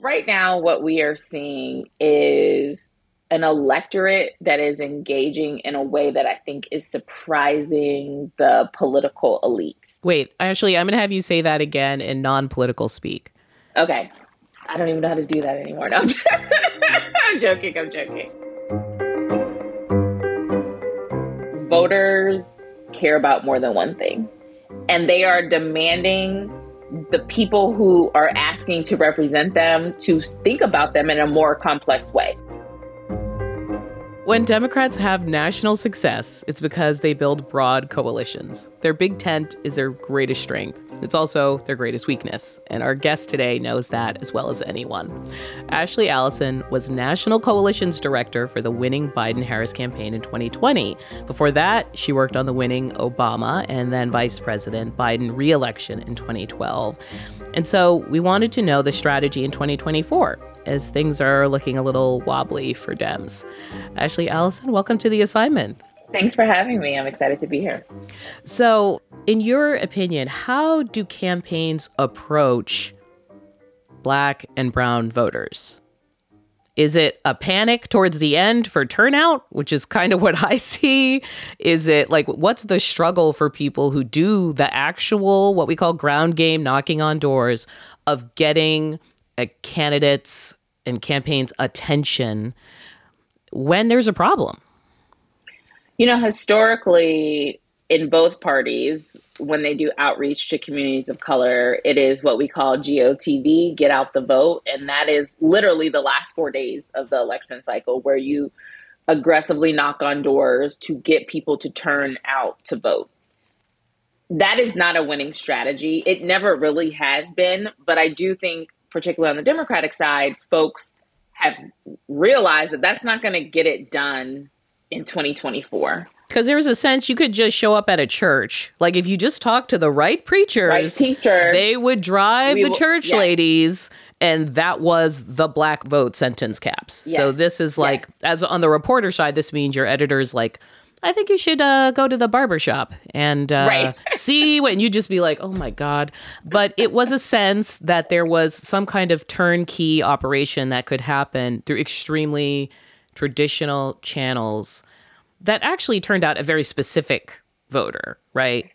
Right now, what we are seeing is an electorate that is engaging in a way that I think is surprising the political elites. Wait, actually, I'm going to have you say that again in non political speak. Okay. I don't even know how to do that anymore. No, I'm, I'm joking. I'm joking. Voters care about more than one thing, and they are demanding the people who are asking to represent them to think about them in a more complex way. When Democrats have national success, it's because they build broad coalitions. Their big tent is their greatest strength. It's also their greatest weakness, and our guest today knows that as well as anyone. Ashley Allison was National Coalitions Director for the winning Biden Harris campaign in 2020. Before that, she worked on the winning Obama and then Vice President Biden reelection in 2012. And so we wanted to know the strategy in 2024 as things are looking a little wobbly for Dems. Ashley Allison, welcome to the assignment. Thanks for having me. I'm excited to be here. So, in your opinion, how do campaigns approach black and brown voters? Is it a panic towards the end for turnout, which is kind of what I see? Is it like what's the struggle for people who do the actual, what we call ground game, knocking on doors of getting a candidate's and campaigns' attention when there's a problem? You know, historically, in both parties, when they do outreach to communities of color, it is what we call GOTV, get out the vote. And that is literally the last four days of the election cycle where you aggressively knock on doors to get people to turn out to vote. That is not a winning strategy. It never really has been, but I do think particularly on the Democratic side, folks have realized that that's not going to get it done in 2024. Because there was a sense you could just show up at a church. Like if you just talk to the right preachers, right teacher, they would drive the church yes. ladies. And that was the black vote sentence caps. Yes. So this is like, yes. as on the reporter side, this means your editor's like, I think you should uh, go to the barber shop and uh, right. see what you just be like, oh my God. But it was a sense that there was some kind of turnkey operation that could happen through extremely traditional channels that actually turned out a very specific voter, right?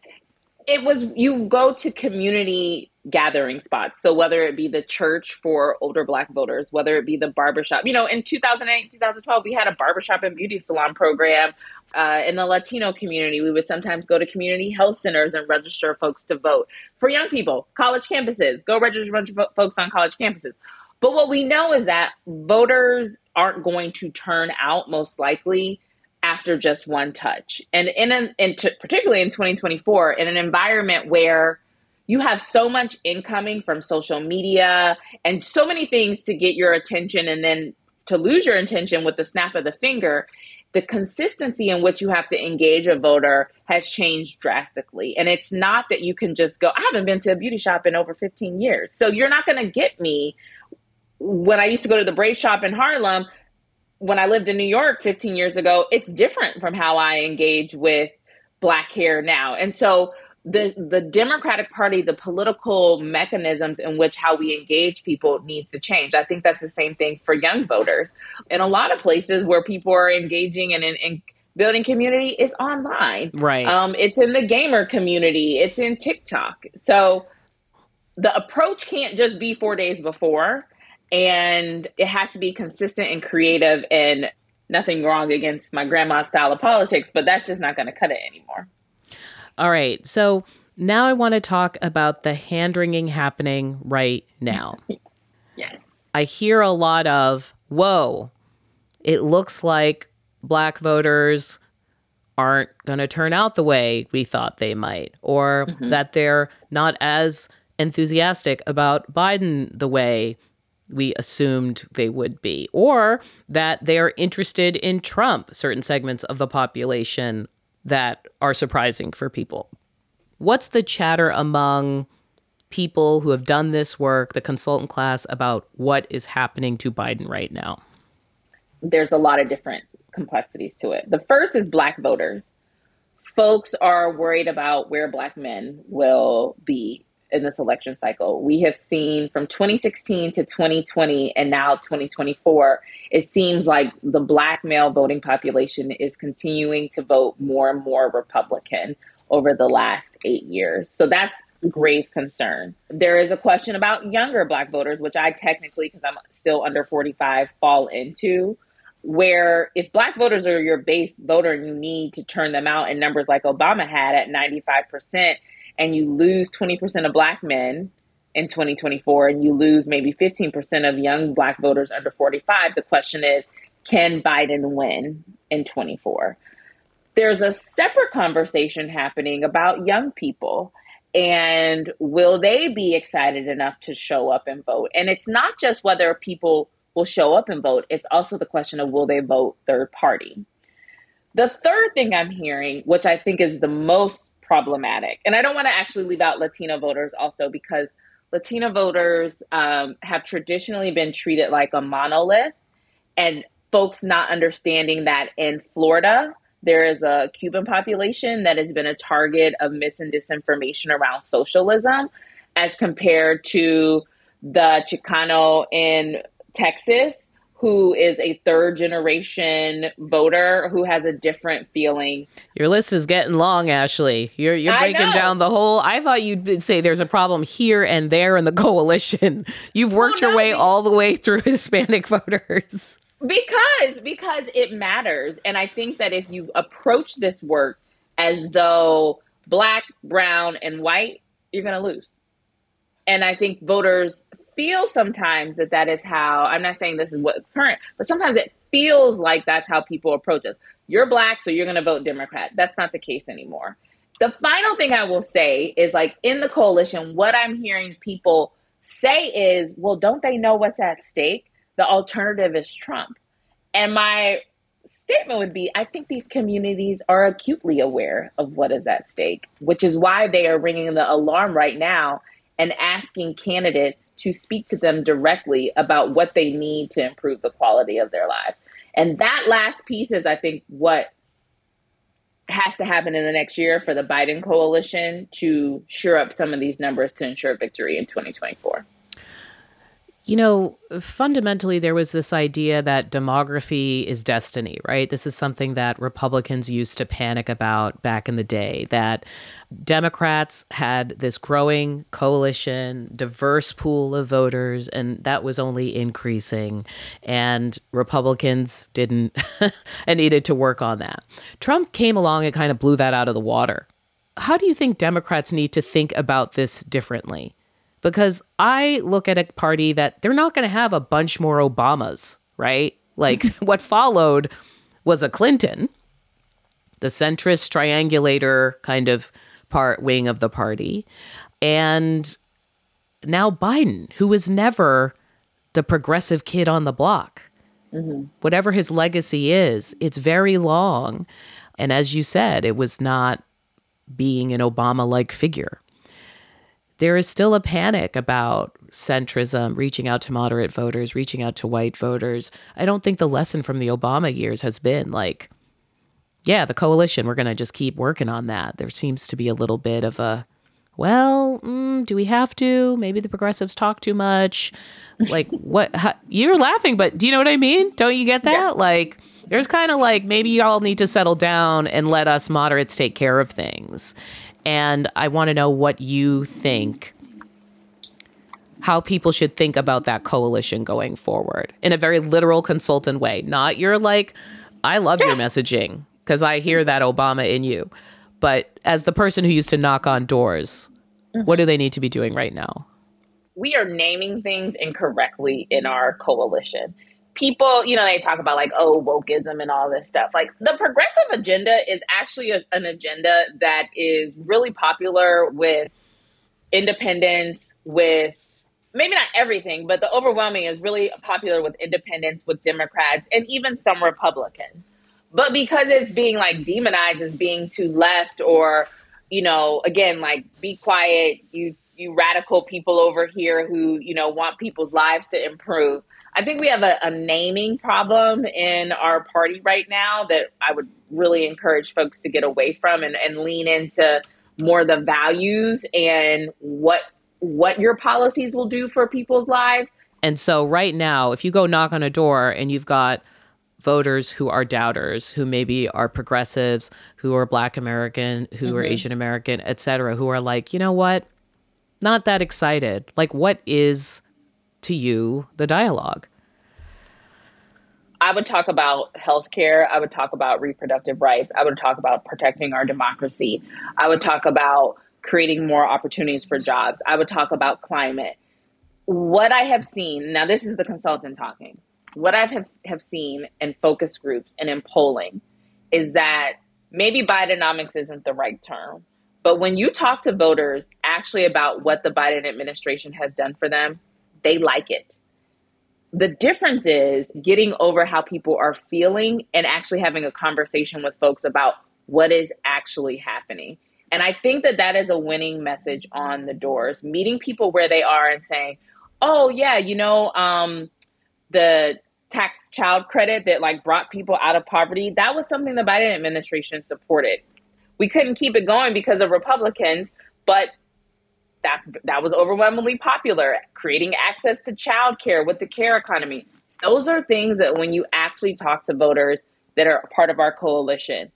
It was you go to community gathering spots. So whether it be the church for older black voters, whether it be the barbershop, you know, in 2008, 2012, we had a barbershop and beauty salon program uh, in the Latino community, we would sometimes go to community health centers and register folks to vote. For young people, college campuses, go register a bunch of folks on college campuses. But what we know is that voters aren't going to turn out most likely after just one touch. And in, an, in t- particularly in 2024, in an environment where you have so much incoming from social media and so many things to get your attention and then to lose your attention with the snap of the finger, the consistency in which you have to engage a voter has changed drastically. And it's not that you can just go, I haven't been to a beauty shop in over 15 years. So you're not going to get me. When I used to go to the braid shop in Harlem, when I lived in New York 15 years ago, it's different from how I engage with black hair now. And so the the Democratic Party, the political mechanisms in which how we engage people needs to change. I think that's the same thing for young voters. In a lot of places where people are engaging and in, in building community is online. Right. Um, it's in the gamer community. It's in TikTok. So the approach can't just be four days before, and it has to be consistent and creative. And nothing wrong against my grandma's style of politics, but that's just not going to cut it anymore. All right. So now I want to talk about the hand wringing happening right now. yeah. I hear a lot of, whoa, it looks like black voters aren't going to turn out the way we thought they might, or mm-hmm. that they're not as enthusiastic about Biden the way we assumed they would be, or that they are interested in Trump, certain segments of the population that are surprising for people. What's the chatter among people who have done this work, the consultant class, about what is happening to Biden right now? There's a lot of different complexities to it. The first is black voters. Folks are worried about where black men will be in this election cycle. We have seen from 2016 to 2020 and now 2024, it seems like the black male voting population is continuing to vote more and more Republican over the last eight years. So that's grave concern. There is a question about younger black voters, which I technically, because I'm still under 45, fall into. Where if black voters are your base voter and you need to turn them out in numbers like Obama had at 95%, and you lose 20% of black men in 2024 and you lose maybe 15% of young black voters under 45, the question is can Biden win in 24? There's a separate conversation happening about young people and will they be excited enough to show up and vote? And it's not just whether people will show up and vote, it's also the question of will they vote third party. The third thing I'm hearing, which I think is the most problematic. And I don't want to actually leave out Latino voters also because Latino voters um, have traditionally been treated like a monolith, and folks not understanding that in Florida, there is a Cuban population that has been a target of mis and disinformation around socialism as compared to the Chicano in Texas who is a third generation voter who has a different feeling. Your list is getting long, Ashley. You're you're breaking down the whole. I thought you'd say there's a problem here and there in the coalition. You've worked well, your way all the way through Hispanic voters. Because because it matters, and I think that if you approach this work as though black, brown, and white, you're going to lose. And I think voters feel sometimes that that is how I'm not saying this is what's current, but sometimes it feels like that's how people approach us. You're black, so you're going to vote Democrat. That's not the case anymore. The final thing I will say is like in the coalition, what I'm hearing people say is, well, don't they know what's at stake? The alternative is Trump. And my statement would be I think these communities are acutely aware of what is at stake, which is why they are ringing the alarm right now and asking candidates to speak to them directly about what they need to improve the quality of their lives. And that last piece is, I think, what has to happen in the next year for the Biden coalition to shore up some of these numbers to ensure victory in 2024. You know, fundamentally, there was this idea that demography is destiny, right? This is something that Republicans used to panic about back in the day, that Democrats had this growing coalition, diverse pool of voters, and that was only increasing. And Republicans didn't and needed to work on that. Trump came along and kind of blew that out of the water. How do you think Democrats need to think about this differently? Because I look at a party that they're not going to have a bunch more Obamas, right? Like what followed was a Clinton, the centrist triangulator kind of part wing of the party, and now Biden, who was never the progressive kid on the block. Mm-hmm. Whatever his legacy is, it's very long. And as you said, it was not being an Obama like figure there is still a panic about centrism, reaching out to moderate voters, reaching out to white voters. I don't think the lesson from the Obama years has been like, yeah, the coalition, we're going to just keep working on that. There seems to be a little bit of a, well, mm, do we have to? Maybe the progressives talk too much. Like, what? How, you're laughing, but do you know what I mean? Don't you get that? Yeah. Like, there's kind of like maybe y'all need to settle down and let us moderates take care of things. And I want to know what you think how people should think about that coalition going forward in a very literal consultant way. Not you're like, I love your messaging because I hear that Obama in you. But as the person who used to knock on doors, mm-hmm. what do they need to be doing right now? We are naming things incorrectly in our coalition people, you know, they talk about like, oh, wokeism and all this stuff. Like the progressive agenda is actually a, an agenda that is really popular with independents, with maybe not everything, but the overwhelming is really popular with independents, with Democrats, and even some Republicans. But because it's being like demonized as being too left or, you know, again, like be quiet, you you radical people over here who, you know, want people's lives to improve I think we have a, a, naming problem in our party right now that I would really encourage folks to get away from and, and lean into more the values and what what your policies will do for people's lives. And so, right now, if you go knock on a door and you've got voters who are doubters, who maybe are progressives, who are Black American, who mm-hmm. are Asian American, et cetera, who are like, you know what, not that excited. Like, what is to you the dialogue? I would talk about healthcare. I would talk about reproductive rights. I would talk about protecting our democracy. I would talk about creating more opportunities for jobs. I would talk about climate. What I have seen, now this is the consultant talking, what I have, have seen in focus groups and in polling is that maybe Bidenomics isn't the right term, but when you talk to voters actually about what the Biden administration has done for them, they like it. The difference is getting over how people are feeling and actually having a conversation with folks about what is actually happening. And I think that that is a winning message on the doors, meeting people where they are and saying, oh, yeah, you know, um, the tax child credit that like brought people out of poverty, that was something the Biden administration supported. We couldn't keep it going because of Republicans, but that that was overwhelmingly popular. Creating access to child care with the care economy. Those are things that when you actually talk to voters that are part of our coalition,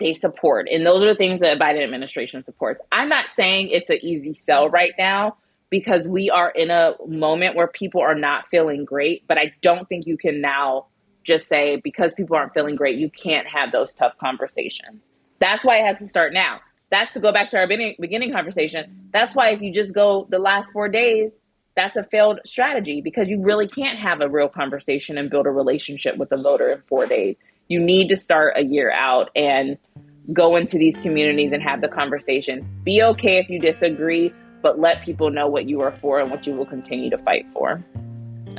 they support. And those are the things that the Biden administration supports. I'm not saying it's an easy sell right now because we are in a moment where people are not feeling great, but I don't think you can now just say because people aren't feeling great, you can't have those tough conversations. That's why it has to start now. That's to go back to our beginning conversation. That's why if you just go the last four days, that's a failed strategy because you really can't have a real conversation and build a relationship with a voter in four days you need to start a year out and go into these communities and have the conversation. Be okay if you disagree, but let people know what you are for and what you will continue to fight for.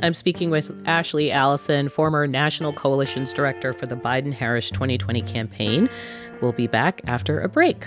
I'm speaking with Ashley Allison, former National Coalitions Director for the Biden Harris 2020 campaign. We'll be back after a break.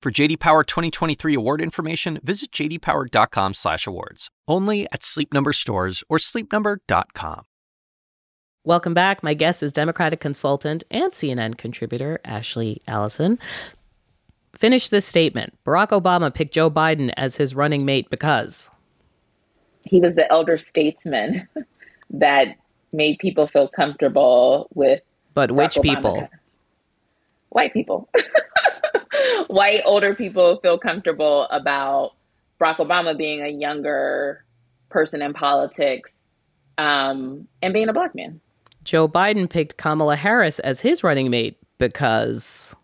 For JD Power 2023 award information, visit jdpower.com/awards. Only at Sleep Number stores or sleepnumber.com. Welcome back. My guest is Democratic consultant and CNN contributor Ashley Allison. Finish this statement. Barack Obama picked Joe Biden as his running mate because he was the elder statesman that made people feel comfortable with. But Barack which Obama. people? White people. white older people feel comfortable about Barack Obama being a younger person in politics um, and being a black man. Joe Biden picked Kamala Harris as his running mate because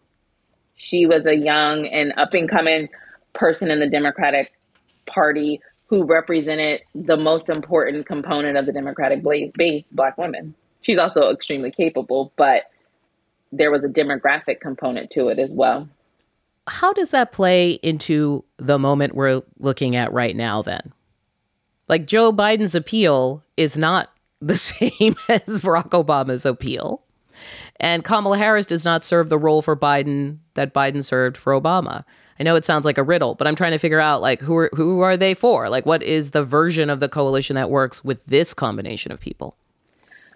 she was a young and up and coming person in the Democratic Party who represented the most important component of the Democratic base, black women. She's also extremely capable, but there was a demographic component to it as well how does that play into the moment we're looking at right now then? Like Joe Biden's appeal is not the same as Barack Obama's appeal. And Kamala Harris does not serve the role for Biden that Biden served for Obama. I know it sounds like a riddle, but I'm trying to figure out like who are who are they for? Like what is the version of the coalition that works with this combination of people?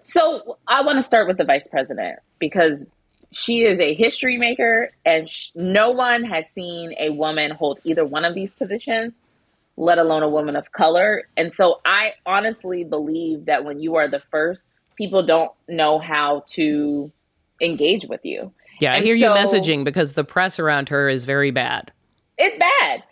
So I want to start with the vice president because she is a history maker, and sh- no one has seen a woman hold either one of these positions, let alone a woman of color. And so I honestly believe that when you are the first, people don't know how to engage with you. Yeah, and I hear so, you messaging because the press around her is very bad. It's bad.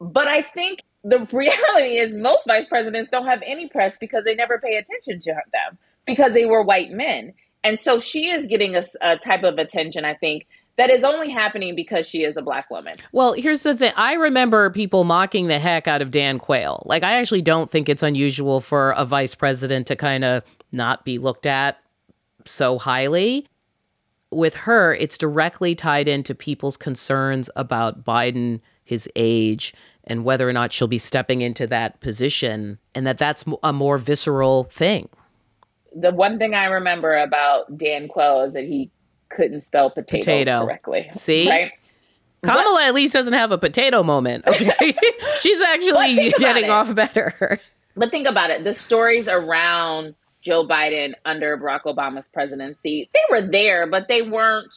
But I think the reality is most vice presidents don't have any press because they never pay attention to them because they were white men. And so she is getting a, a type of attention, I think, that is only happening because she is a black woman. Well, here's the thing. I remember people mocking the heck out of Dan Quayle. Like, I actually don't think it's unusual for a vice president to kind of not be looked at so highly. With her, it's directly tied into people's concerns about Biden, his age, and whether or not she'll be stepping into that position, and that that's a more visceral thing. The one thing I remember about Dan Quayle is that he couldn't spell potato, potato. correctly. See? Right? Kamala at least doesn't have a potato moment. Okay. She's actually getting it. off better. But think about it. The stories around Joe Biden under Barack Obama's presidency, they were there, but they weren't,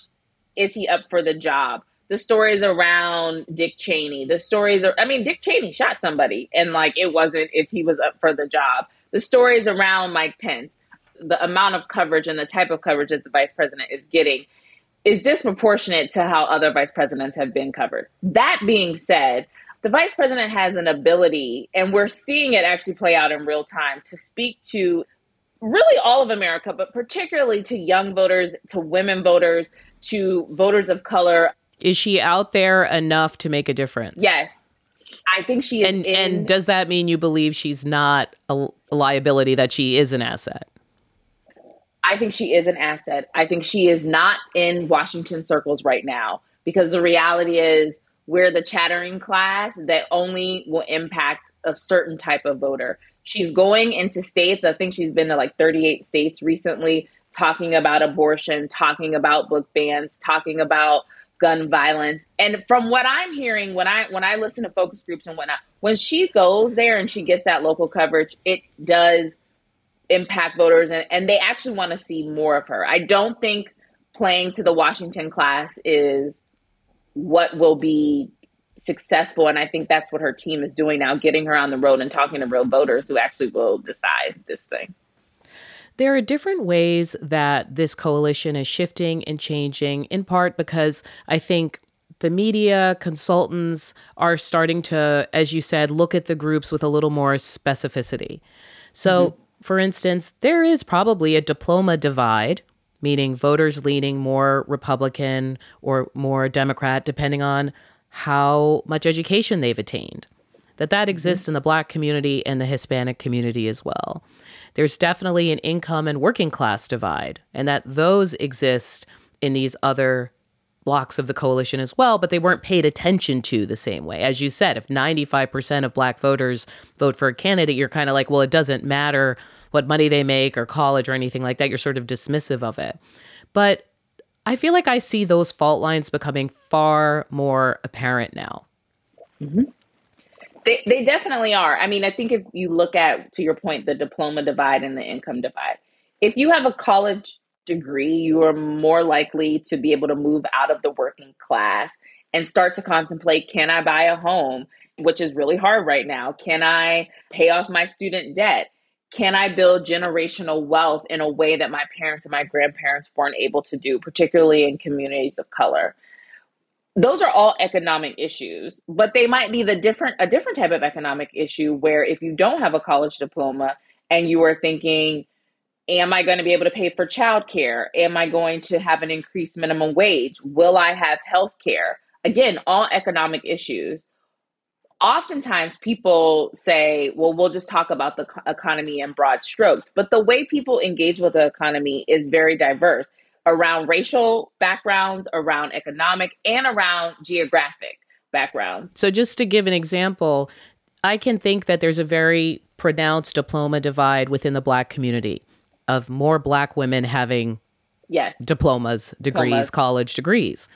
is he up for the job? The stories around Dick Cheney, the stories are, I mean, Dick Cheney shot somebody and like it wasn't if he was up for the job. The stories around Mike Pence, the amount of coverage and the type of coverage that the vice president is getting is disproportionate to how other vice presidents have been covered. That being said, the vice president has an ability, and we're seeing it actually play out in real time, to speak to really all of America, but particularly to young voters, to women voters, to voters of color. Is she out there enough to make a difference? Yes. I think she is. And, in- and does that mean you believe she's not a liability, that she is an asset? I think she is an asset. I think she is not in Washington circles right now because the reality is we're the chattering class that only will impact a certain type of voter. She's going into states, I think she's been to like 38 states recently, talking about abortion, talking about book bans, talking about gun violence. And from what I'm hearing, when I when I listen to focus groups and whatnot, when she goes there and she gets that local coverage, it does impact voters and, and they actually want to see more of her. I don't think playing to the Washington class is what will be successful. And I think that's what her team is doing now, getting her on the road and talking to real voters who actually will decide this thing. There are different ways that this coalition is shifting and changing, in part because I think the media consultants are starting to, as you said, look at the groups with a little more specificity. So, mm-hmm for instance, there is probably a diploma divide, meaning voters leaning more Republican or more Democrat, depending on how much education they've attained. That that mm-hmm. exists in the black community and the Hispanic community as well. There's definitely an income and working class divide, and that those exist in these other blocks of the coalition as well, but they weren't paid attention to the same way. As you said, if 95% of black voters vote for a candidate, you're kind of like, well, it doesn't matter what money they make or college or anything like that. You're sort of dismissive of it. But I feel like I see those fault lines becoming far more apparent now. Mm-hmm. They, they definitely are. I mean, I think if you look at, to your point, the diploma divide and the income divide, if you have a college degree, you are more likely to be able to move out of the working class and start to contemplate can I buy a home, which is really hard right now? Can I pay off my student debt? Can I build generational wealth in a way that my parents and my grandparents weren't able to do, particularly in communities of color? Those are all economic issues, but they might be the different a different type of economic issue where if you don't have a college diploma and you are thinking Am I going to be able to pay for childcare? Am I going to have an increased minimum wage? Will I have health care? Again, all economic issues. Oftentimes, people say, well, we'll just talk about the economy in broad strokes. But the way people engage with the economy is very diverse around racial backgrounds, around economic, and around geographic backgrounds. So, just to give an example, I can think that there's a very pronounced diploma divide within the Black community of more black women having yes diplomas, degrees, diplomas. college degrees.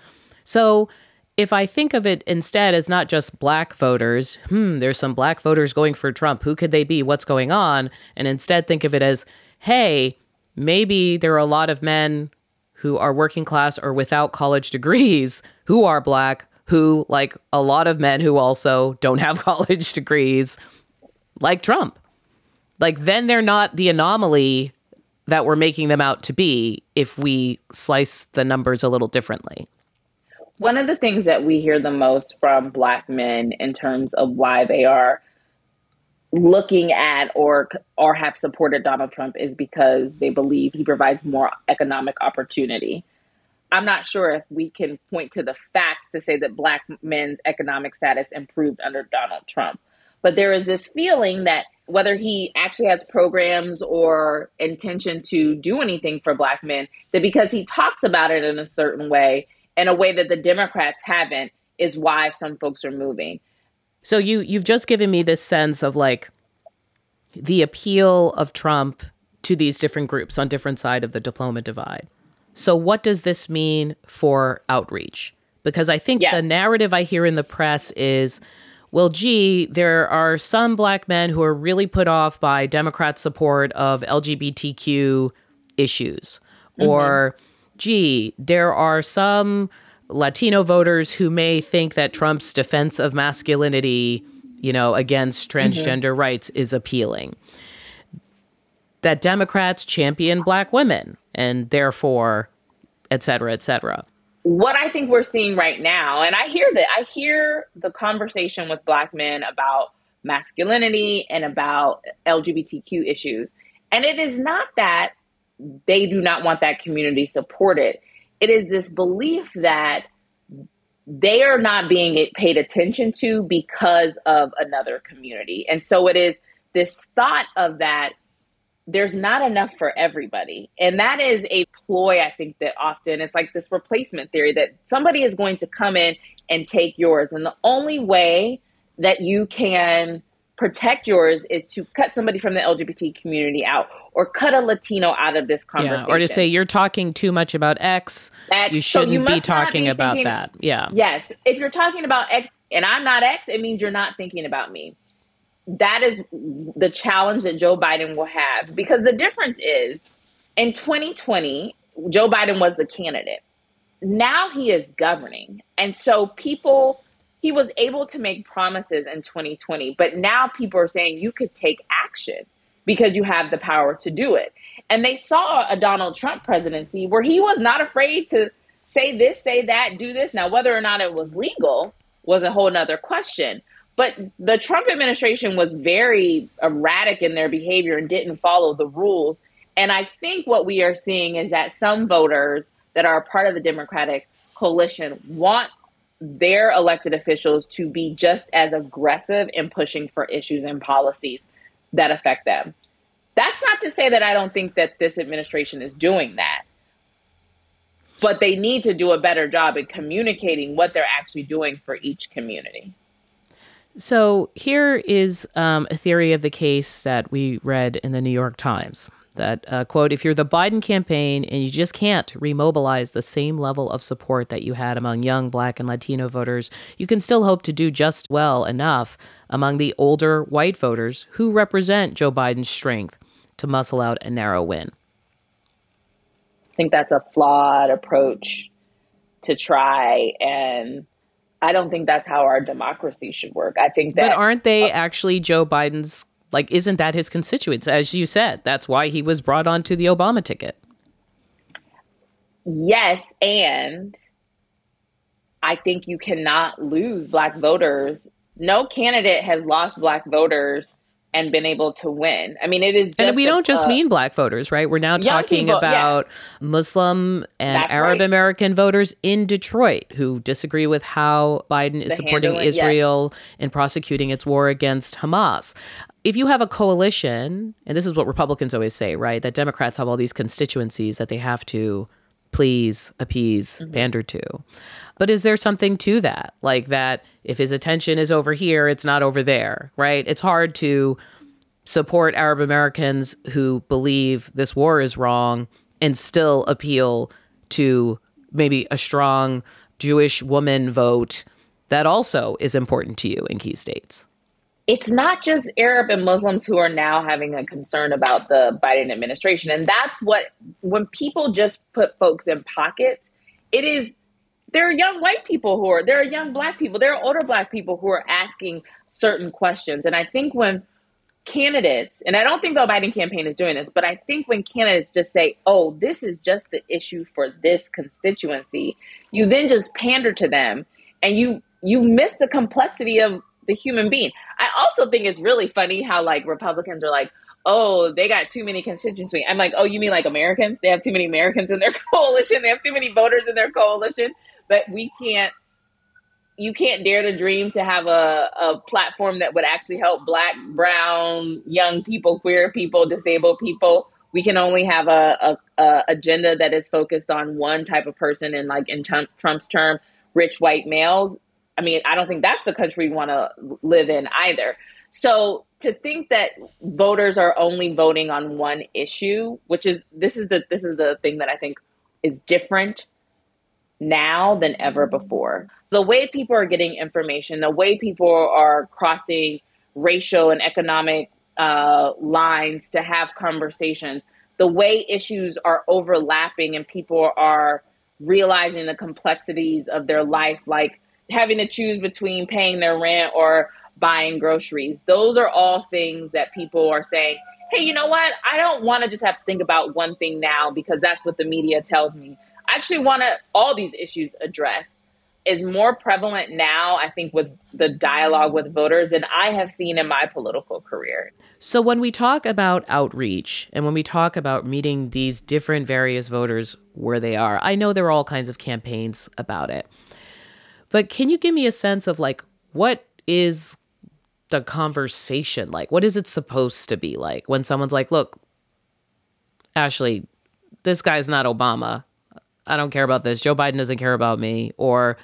So if I think of it instead as not just black voters, hmm, there's some black voters going for Trump. Who could they be? What's going on? And instead think of it as, hey, maybe there are a lot of men who are working class or without college degrees who are black, who, like a lot of men who also don't have college degrees, like Trump. Like, then they're not the anomaly that we're making them out to be if we slice the numbers a little differently. One of the things that we hear the most from Black men in terms of why they are looking at or or have supported Donald Trump is because they believe he provides more economic opportunity. I'm not sure if we can point to the facts to say that black men's economic status improved under Donald Trump. But there is this feeling that whether he actually has programs or intention to do anything for black men, that because he talks about it in a certain way, in a way that the Democrats haven't, is why some folks are moving. So you you've just given me this sense of like the appeal of Trump to these different groups on different side of the diploma divide. So what does this mean for outreach? Because I think the narrative I hear in the press is well, gee, there are some black men who are really put off by Democrat support of LGBTQ issues. Mm-hmm. Or, gee, there are some Latino voters who may think that Trump's defense of masculinity, you know, against transgender mm-hmm. rights is appealing. That Democrats champion black women and therefore, et cetera, et cetera. What I think we're seeing right now, and I hear that, I hear the conversation with black men about masculinity and about LGBTQ issues. And it is not that they do not want that community supported it is this belief that they are not being paid attention to because of another community. And so it is this thought of that there's not enough for everybody. And that is a ploy, I think, that often it's like this replacement theory that somebody is going to come in and take yours. And the only way that you can protect yours is to cut somebody from the LGBT community out or cut a Latino out of this conversation. Yeah, or to say you're talking too much about X, X you shouldn't so you be talking be about thinking, that. Yeah. Yes. If you're talking about X and I'm not X, it means you're not thinking about me. That is the challenge that Joe Biden will have because the difference is in 2020, Joe Biden was the candidate. Now he is governing. And so people he was able to make promises in 2020, but now people are saying you could take action because you have the power to do it. And they saw a Donald Trump presidency where he was not afraid to say this, say that, do this. Now, whether or not it was legal was a whole nother question. But the Trump administration was very erratic in their behavior and didn't follow the rules. And I think what we are seeing is that some voters that are part of the Democratic coalition want their elected officials to be just as aggressive in pushing for issues and policies that affect them. That's not to say that I don't think that this administration is doing that. But they need to do a better job in communicating what they're actually doing for each community. So, here is um, a theory of the case that we read in the New York Times that uh, quote if you're the biden campaign and you just can't remobilize the same level of support that you had among young black and latino voters you can still hope to do just well enough among the older white voters who represent joe biden's strength to muscle out a narrow win. I think that's a flawed approach to try and I don't think that's how our democracy should work. I think that. But aren't they uh, actually Joe Biden's like, isn't that his constituents? As you said, that's why he was brought onto the Obama ticket. Yes, and I think you cannot lose black voters. No candidate has lost black voters and been able to win. I mean, it is, and we don't just mean black voters, right? We're now talking people, about yeah. Muslim and That's Arab right. American voters in Detroit who disagree with how Biden is the supporting Israel yes. in prosecuting its war against Hamas if you have a coalition, and this is what Republicans always say, right? That Democrats have all these constituencies that they have to please, appease, mm-hmm. pander to. But is there something to that? Like that if his attention is over here, it's not over there, right? It's hard to support Arab Americans who believe this war is wrong and still appeal to maybe a strong Jewish woman vote that also is important to you in key states it's not just Arab and Muslims who are now having a concern about the Biden administration. And that's what, when people just put folks in pockets, it is, there are young white people who are, there are young black people, there are older black people who are asking certain questions. And I think when candidates, and I don't think the Biden campaign is doing this, but I think when candidates just say, oh, this is just the issue for this constituency, you then just pander to them and you, you miss the complexity of the human being. Also think it's really funny how like Republicans are like, oh, they got too many constituencies. I'm like, oh, you mean like Americans? They have too many Americans in their coalition. They have too many voters in their coalition. But we can't, you can't dare to dream to have a, a platform that would actually help Black, Brown, young people, queer people, disabled people. We can only have a, a, a agenda that is focused on one type of person, and like in Trump's term, rich white males. I mean, I don't think that's the country we want to live in either. So to think that voters are only voting on one issue, which is this is the this is the thing that I think is different now than ever before. The way people are getting information, the way people are crossing racial and economic uh, lines to have conversations, the way issues are overlapping and people are realizing the complexities of their life, like having to choose between paying their rent or buying groceries. Those are all things that people are saying, hey, you know what? I don't want to just have to think about one thing now because that's what the media tells me. I actually want to all these issues addressed is more prevalent now, I think, with the dialogue with voters than I have seen in my political career. So, when we talk about outreach and when we talk about meeting these different various voters where they are, I know there are all kinds of campaigns about it. But can you give me a sense of like what is the conversation like? What is it supposed to be like when someone's like, look, Ashley, this guy's not Obama. I don't care about this. Joe Biden doesn't care about me. Or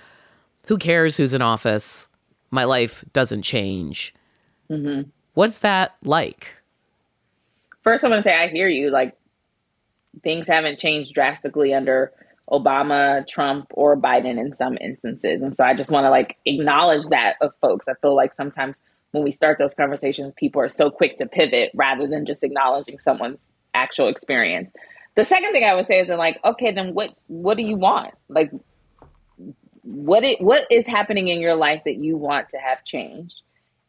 who cares who's in office? My life doesn't change. Mm-hmm. What's that like? First, I'm going to say I hear you. Like, things haven't changed drastically under Obama, Trump, or Biden in some instances. And so I just want to like acknowledge that of folks. I feel like sometimes when we start those conversations, people are so quick to pivot rather than just acknowledging someone's actual experience. The second thing I would say is like, okay, then what what do you want? Like what it what is happening in your life that you want to have changed?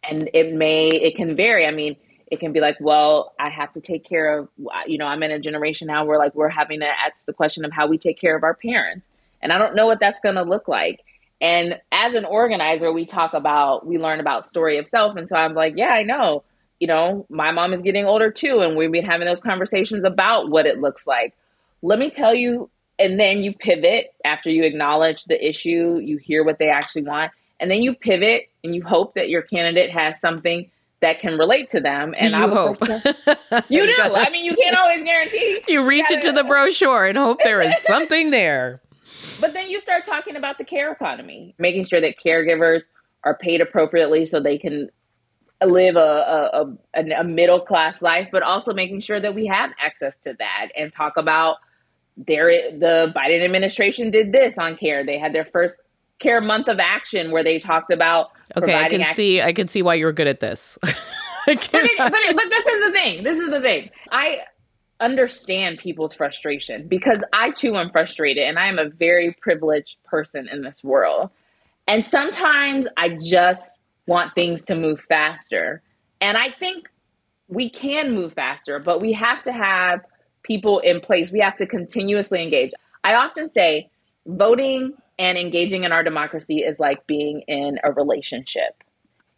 And it may it can vary. I mean, it can be like, well, I have to take care of you know, I'm in a generation now where like we're having to ask the question of how we take care of our parents. And I don't know what that's gonna look like. And as an organizer, we talk about, we learn about story of self. And so I'm like, yeah, I know. You know, my mom is getting older too. And we've been having those conversations about what it looks like. Let me tell you, and then you pivot after you acknowledge the issue, you hear what they actually want, and then you pivot and you hope that your candidate has something that can relate to them. And you I hope. you do. I mean, you can't always guarantee. You reach you into the brochure and hope there is something there. But then you start talking about the care economy, making sure that caregivers are paid appropriately so they can live a, a, a, middle class life, but also making sure that we have access to that and talk about there the Biden administration did this on care. They had their first care month of action where they talked about okay i can see i can see why you're good at this but, it, but, it, but this is the thing this is the thing i understand people's frustration because I too am frustrated and I am a very privileged person in this world. And sometimes I just want things to move faster. And I think we can move faster, but we have to have people in place. We have to continuously engage. I often say voting and engaging in our democracy is like being in a relationship.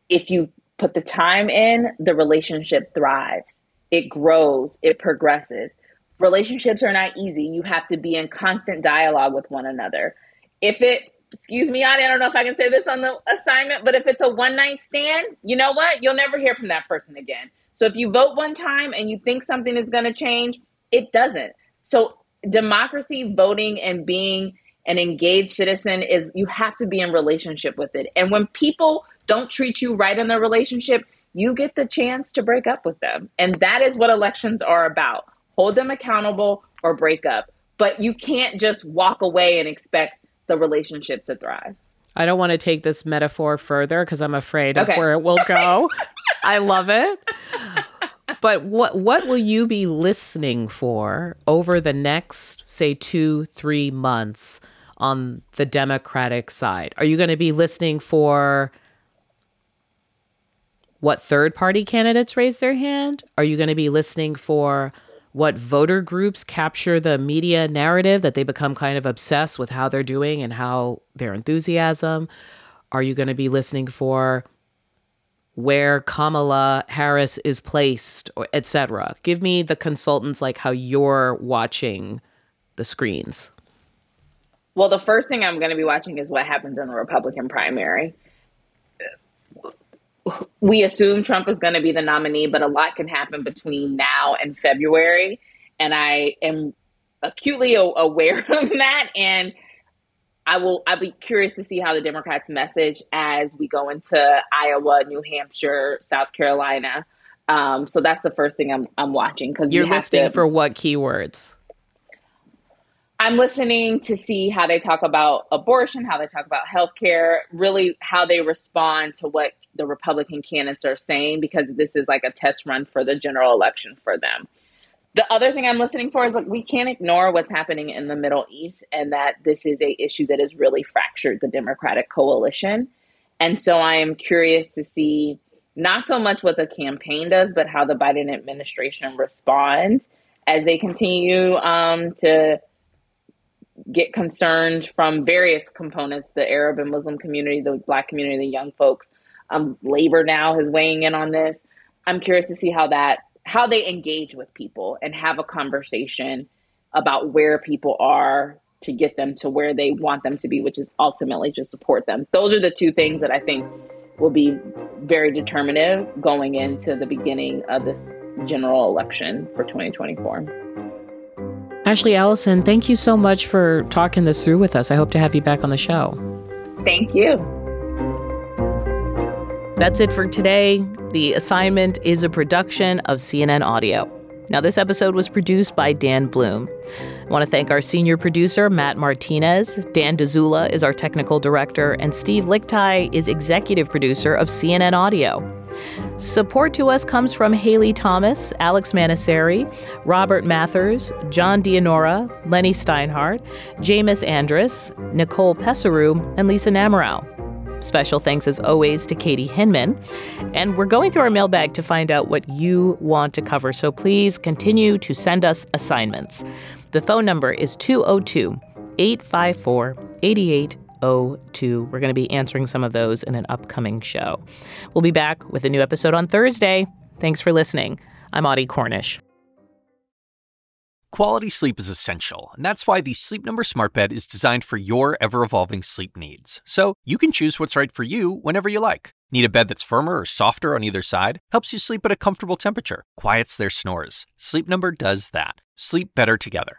If you put the time in, the relationship thrives it grows, it progresses. Relationships are not easy. You have to be in constant dialogue with one another. If it, excuse me, I don't know if I can say this on the assignment, but if it's a one night stand, you know what? You'll never hear from that person again. So if you vote one time and you think something is going to change, it doesn't. So democracy, voting, and being an engaged citizen is you have to be in relationship with it. And when people don't treat you right in their relationship, you get the chance to break up with them. And that is what elections are about. Hold them accountable or break up. But you can't just walk away and expect the relationship to thrive. I don't want to take this metaphor further because I'm afraid okay. of where it will go. I love it. But what what will you be listening for over the next, say, two, three months on the Democratic side? Are you going to be listening for what third party candidates raise their hand? Are you going to be listening for what voter groups capture the media narrative that they become kind of obsessed with how they're doing and how their enthusiasm? Are you going to be listening for where Kamala Harris is placed, etc. Give me the consultants like how you're watching the screens. Well, the first thing I'm going to be watching is what happens in the Republican primary. We assume Trump is going to be the nominee, but a lot can happen between now and February. And I am acutely aware of that. And I will. I'll be curious to see how the Democrats message as we go into Iowa, New Hampshire, South Carolina. Um, so that's the first thing I'm I'm watching because you're listing to, for what keywords? I'm listening to see how they talk about abortion, how they talk about healthcare, really how they respond to what the Republican candidates are saying, because this is like a test run for the general election for them. The other thing I'm listening for is like we can't ignore what's happening in the Middle East and that this is a issue that has really fractured the Democratic coalition. And so I am curious to see not so much what the campaign does, but how the Biden administration responds as they continue um, to get concerned from various components the Arab and Muslim community, the Black community, the young folks. Um, labor now is weighing in on this. I'm curious to see how that how they engage with people and have a conversation about where people are to get them to where they want them to be, which is ultimately to support them. Those are the two things that I think will be very determinative going into the beginning of this general election for 2024. Ashley Allison, thank you so much for talking this through with us. I hope to have you back on the show. Thank you. That's it for today. The assignment is a production of CNN Audio. Now, this episode was produced by Dan Bloom. I want to thank our senior producer, Matt Martinez. Dan Dzula is our technical director, and Steve Lickteig is executive producer of CNN Audio. Support to us comes from Haley Thomas, Alex Manasseri, Robert Mathers, John Dianora, Lenny Steinhardt, James Andrest, Nicole Pesaru, and Lisa Namerow. Special thanks, as always, to Katie Hinman. And we're going through our mailbag to find out what you want to cover. So please continue to send us assignments. The phone number is 202 854 8802. We're going to be answering some of those in an upcoming show. We'll be back with a new episode on Thursday. Thanks for listening. I'm Audie Cornish. Quality sleep is essential, and that's why the Sleep Number Smart Bed is designed for your ever evolving sleep needs. So you can choose what's right for you whenever you like. Need a bed that's firmer or softer on either side? Helps you sleep at a comfortable temperature, quiets their snores. Sleep Number does that. Sleep better together.